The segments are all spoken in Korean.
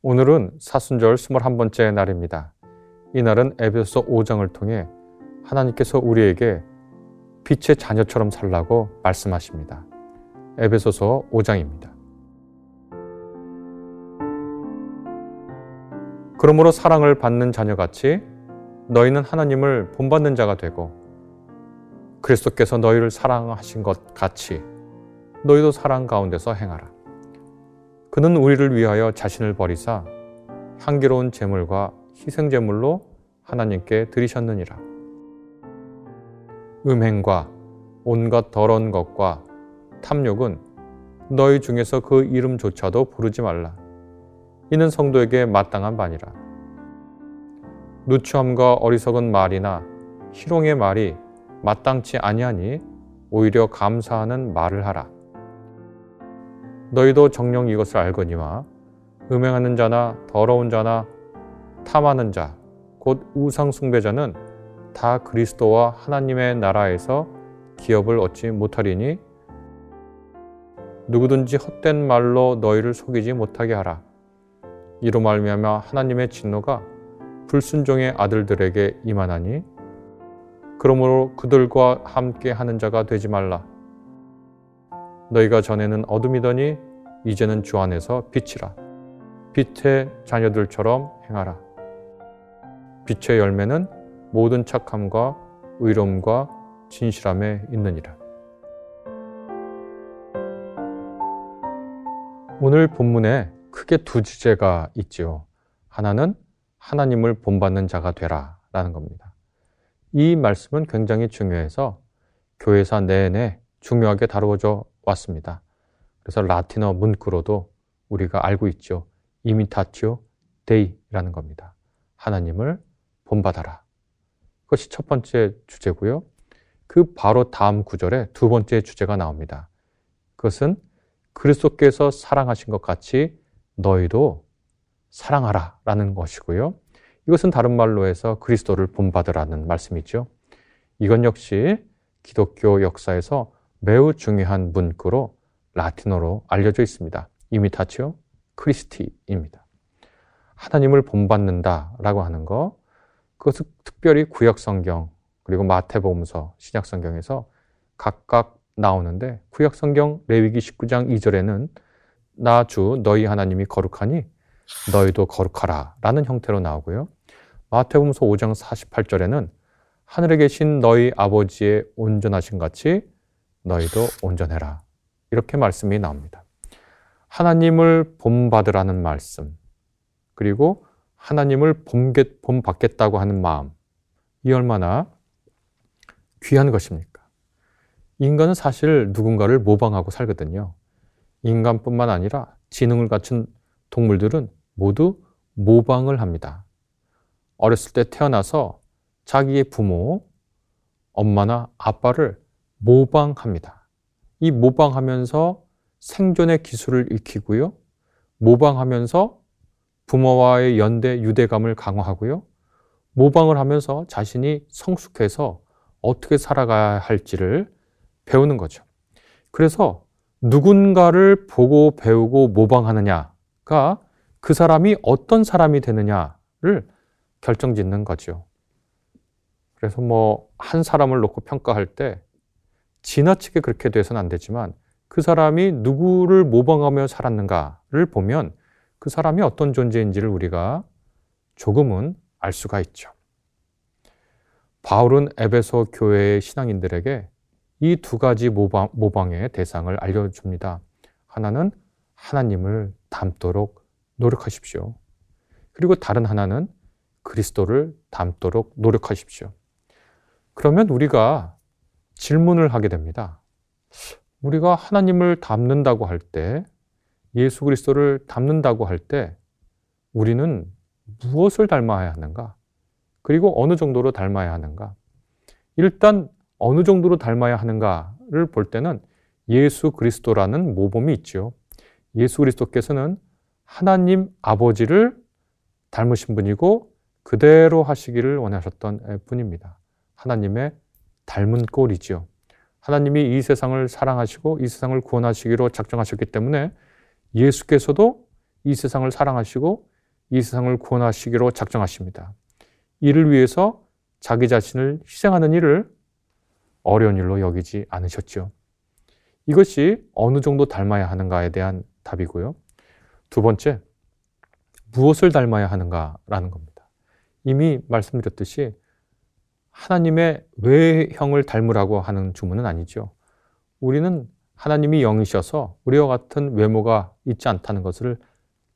오늘은 사순절 21번째 날입니다. 이날은 에베소 5장을 통해 하나님께서 우리에게 빛의 자녀처럼 살라고 말씀하십니다. 에베소서 5장입니다. 그러므로 사랑을 받는 자녀같이 너희는 하나님을 본받는 자가 되고 그리스도께서 너희를 사랑하신 것 같이 너희도 사랑 가운데서 행하라. 그는 우리를 위하여 자신을 버리사 향기로운 제물과 희생 제물로 하나님께 드리셨느니라. 음행과 온갖 더러운 것과 탐욕은 너희 중에서 그 이름조차도 부르지 말라. 이는 성도에게 마땅한 바니라. 누추함과 어리석은 말이나 희롱의 말이 마땅치 아니하니 오히려 감사하는 말을 하라. 너희도 정령 이것을 알거니와 음행하는 자나 더러운 자나 탐하는 자, 곧 우상 숭배자는 다 그리스도와 하나님의 나라에서 기업을 얻지 못하리니 누구든지 헛된 말로 너희를 속이지 못하게 하라. 이로 말미암아 하나님의 진노가 불순종의 아들들에게 임하나니 그러므로 그들과 함께 하는 자가 되지 말라. 너희가 전에는 어둠이더니 이제는 주 안에서 빛이라. 빛의 자녀들처럼 행하라. 빛의 열매는 모든 착함과 의로움과 진실함에 있느니라. 오늘 본문에 크게 두 주제가 있지요. 하나는 하나님을 본받는 자가 되라 라는 겁니다. 이 말씀은 굉장히 중요해서 교회사 내내 중요하게 다루어져 왔습니다. 그래서 라틴어 문구로도 우리가 알고 있죠. 이미타티오 데이라는 겁니다. 하나님을 본받아라. 그것이 첫 번째 주제고요. 그 바로 다음 구절에 두 번째 주제가 나옵니다. 그것은 그리스도께서 사랑하신 것 같이 너희도 사랑하라 라는 것이고요. 이것은 다른 말로 해서 그리스도를 본받으라는 말씀이죠. 이건 역시 기독교 역사에서 매우 중요한 문구로 라틴어로 알려져 있습니다. 이미타치오 크리스티입니다. 하나님을 본받는다라고 하는 거, 그것은 특별히 구약 성경 그리고 마태복음서 신약 성경에서 각각 나오는데 구약 성경 레위기 19장 2절에는 나 주 너희 하나님이 거룩하니 너희도 거룩하라라는 형태로 나오고요. 마태복음서 5장 48절에는 하늘에 계신 너희 아버지의 온전하신 같이 너희도 온전해라. 이렇게 말씀이 나옵니다. 하나님을 본받으라는 말씀, 그리고 하나님을 본받겠다고 하는 마음, 이 얼마나 귀한 것입니까? 인간은 사실 누군가를 모방하고 살거든요. 인간뿐만 아니라 지능을 갖춘 동물들은 모두 모방을 합니다. 어렸을 때 태어나서 자기의 부모, 엄마나 아빠를 모방합니다. 이 모방하면서 생존의 기술을 익히고요. 모방하면서 부모와의 연대, 유대감을 강화하고요. 모방을 하면서 자신이 성숙해서 어떻게 살아가야 할지를 배우는 거죠. 그래서 누군가를 보고 배우고 모방하느냐가 그 사람이 어떤 사람이 되느냐를 결정 짓는 거죠. 그래서 뭐 한 사람을 놓고 평가할 때 지나치게 그렇게 돼서는 안 되지만 그 사람이 누구를 모방하며 살았는가를 보면 그 사람이 어떤 존재인지를 우리가 조금은 알 수가 있죠. 바울은 에베소 교회의 신앙인들에게 이 두 가지 모방, 모방의 대상을 알려줍니다. 하나는 하나님을 닮도록 노력하십시오. 그리고 다른 하나는 그리스도를 닮도록 노력하십시오. 그러면 우리가 질문을 하게 됩니다. 우리가 하나님을 닮는다고 할 때, 예수 그리스도를 닮는다고 할 때, 우리는 무엇을 닮아야 하는가? 그리고 어느 정도로 닮아야 하는가? 일단 어느 정도로 닮아야 하는가를 볼 때는 예수 그리스도라는 모범이 있죠. 예수 그리스도께서는 하나님 아버지를 닮으신 분이고 그대로 하시기를 원하셨던 분입니다. 하나님의 닮은 꼴이지요. 하나님이 이 세상을 사랑하시고 이 세상을 구원하시기로 작정하셨기 때문에 예수께서도 이 세상을 사랑하시고 이 세상을 구원하시기로 작정하십니다. 이를 위해서 자기 자신을 희생하는 일을 어려운 일로 여기지 않으셨죠. 이것이 어느 정도 닮아야 하는가에 대한 답이고요. 두 번째, 무엇을 닮아야 하는가라는 겁니다. 이미 말씀드렸듯이 하나님의 외형을 닮으라고 하는 주문은 아니죠. 우리는 하나님이 영이셔서 우리와 같은 외모가 있지 않다는 것을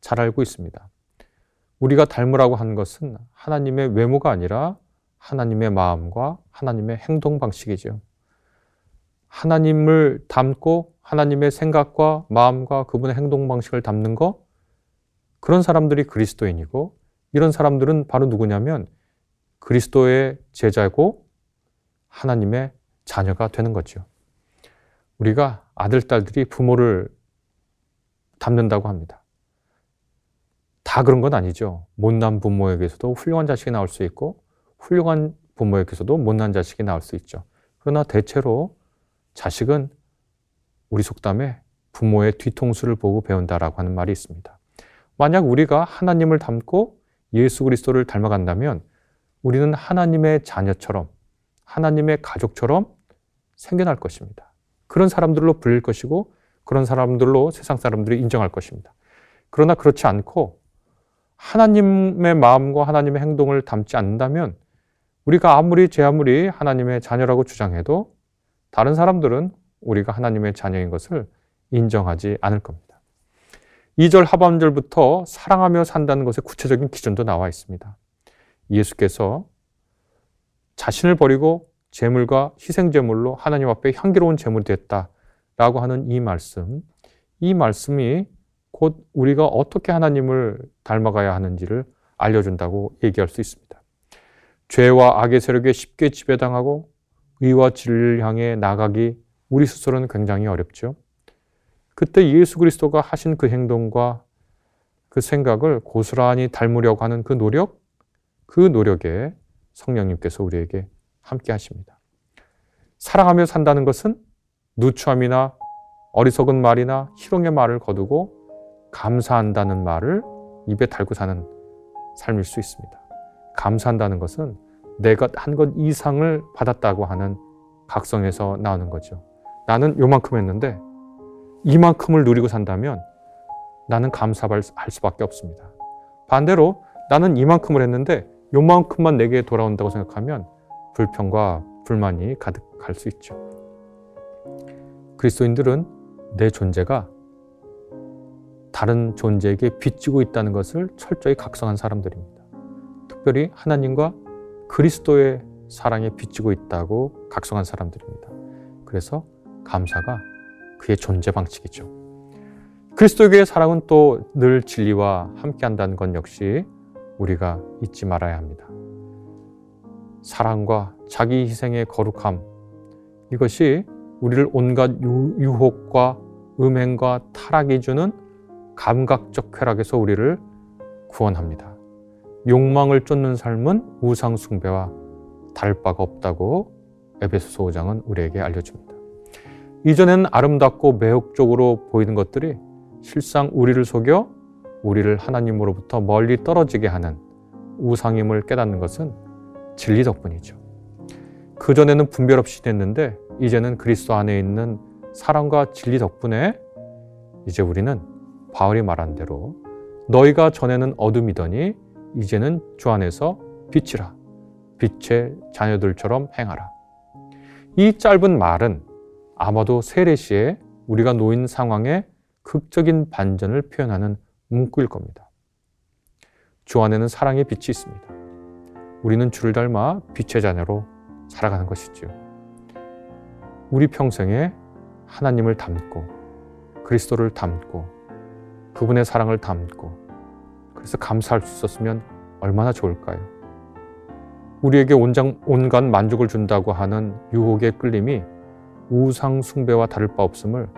잘 알고 있습니다. 우리가 닮으라고 하는 것은 하나님의 외모가 아니라 하나님의 마음과 하나님의 행동 방식이죠. 하나님을 닮고 하나님의 생각과 마음과 그분의 행동 방식을 담는 것, 그런 사람들이 그리스도인이고, 이런 사람들은 바로 누구냐면 그리스도의 제자고 하나님의 자녀가 되는 거죠. 우리가 아들, 딸들이 부모를 닮는다고 합니다. 다 그런 건 아니죠. 못난 부모에게서도 훌륭한 자식이 나올 수 있고, 훌륭한 부모에게서도 못난 자식이 나올 수 있죠. 그러나 대체로 자식은 우리 속담에 부모의 뒤통수를 보고 배운다라고 하는 말이 있습니다. 만약 우리가 하나님을 닮고 예수 그리스도를 닮아간다면 우리는 하나님의 자녀처럼 하나님의 가족처럼 생겨날 것입니다. 그런 사람들로 불릴 것이고 그런 사람들로 세상 사람들이 인정할 것입니다. 그러나 그렇지 않고 하나님의 마음과 하나님의 행동을 담지 않는다면 우리가 아무리 제 아무리 하나님의 자녀라고 주장해도 다른 사람들은 우리가 하나님의 자녀인 것을 인정하지 않을 겁니다. 2절 하반절부터 사랑하며 산다는 것의 구체적인 기준도 나와 있습니다. 예수께서 자신을 버리고 재물과 희생제물로 하나님 앞에 향기로운 제물이 됐다라고 하는 이 말씀, 이 말씀이 곧 우리가 어떻게 하나님을 닮아가야 하는지를 알려준다고 얘기할 수 있습니다. 죄와 악의 세력에 쉽게 지배당하고 의와 진리를 향해 나가기 우리 스스로는 굉장히 어렵죠. 그때 예수 그리스도가 하신 그 행동과 그 생각을 고스란히 닮으려고 하는 그 노력, 그 노력에 성령님께서 우리에게 함께 하십니다. 사랑하며 산다는 것은 누추함이나 어리석은 말이나 희롱의 말을 거두고 감사한다는 말을 입에 달고 사는 삶일 수 있습니다. 감사한다는 것은 내가 한 것 이상을 받았다고 하는 각성에서 나오는 거죠. 나는 요만큼 했는데 이만큼을 누리고 산다면 나는 감사할 수밖에 없습니다. 반대로 나는 이만큼을 했는데 요만큼만 내게 돌아온다고 생각하면 불평과 불만이 가득할 수 있죠. 그리스도인들은 내 존재가 다른 존재에게 빚지고 있다는 것을 철저히 각성한 사람들입니다. 특별히 하나님과 그리스도의 사랑에 비치고 있다고 각성한 사람들입니다. 그래서 감사가 그의 존재 방식이죠. 그리스도의 사랑은 또 늘 진리와 함께 한다는 것 역시 우리가 잊지 말아야 합니다. 사랑과 자기 희생의 거룩함, 이것이 우리를 온갖 유혹과 음행과 타락이 주는 감각적 쾌락에서 우리를 구원합니다. 욕망을 쫓는 삶은 우상 숭배와 다를 바가 없다고 에베소서 5장은 우리에게 알려줍니다. 이전에는 아름답고 매혹적으로 보이는 것들이 실상 우리를 속여 우리를 하나님으로부터 멀리 떨어지게 하는 우상임을 깨닫는 것은 진리 덕분이죠. 그전에는 분별 없이 됐는데 이제는 그리스도 안에 있는 사랑과 진리 덕분에 이제 우리는 바울이 말한 대로 너희가 전에는 어둠이더니 이제는 주 안에서 빛이라. 빛의 자녀들처럼 행하라. 이 짧은 말은 아마도 세례시에 우리가 놓인 상황에 극적인 반전을 표현하는 문구일 겁니다. 주 안에는 사랑의 빛이 있습니다. 우리는 주를 닮아 빛의 자녀로 살아가는 것이지요. 우리 평생에 하나님을 닮고 그리스도를 닮고 그분의 사랑을 닮고 그래서 감사할 수 있었으면 얼마나 좋을까요? 우리에게 온장, 온갖 만족을 준다고 하는 유혹의 끌림이 우상 숭배와 다를 바 없음을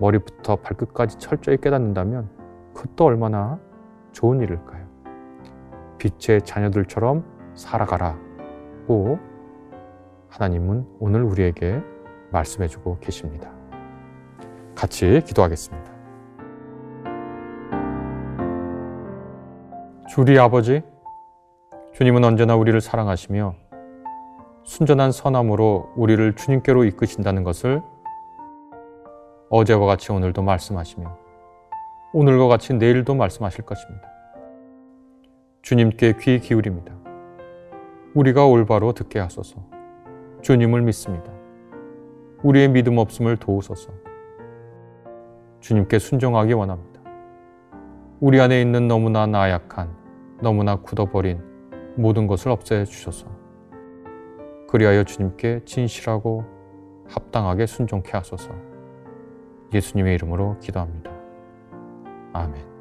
머리부터 발끝까지 철저히 깨닫는다면 그것도 얼마나 좋은 일일까요? 빛의 자녀들처럼 살아가라 고 하나님은 오늘 우리에게 말씀해주고 계십니다. 같이 기도하겠습니다. 주리 아버지, 주님은 언제나 우리를 사랑하시며 순전한 선함으로 우리를 주님께로 이끄신다는 것을 어제와 같이 오늘도 말씀하시며 오늘과 같이 내일도 말씀하실 것입니다. 주님께 귀 기울입니다. 우리가 올바로 듣게 하소서. 주님을 믿습니다. 우리의 믿음 없음을 도우소서. 주님께 순종하기 원합니다. 우리 안에 있는 너무나 나약한, 너무나 굳어버린 모든 것을 없애 주셔서 그리하여 주님께 진실하고 합당하게 순종케 하소서. 예수님의 이름으로 기도합니다. 아멘.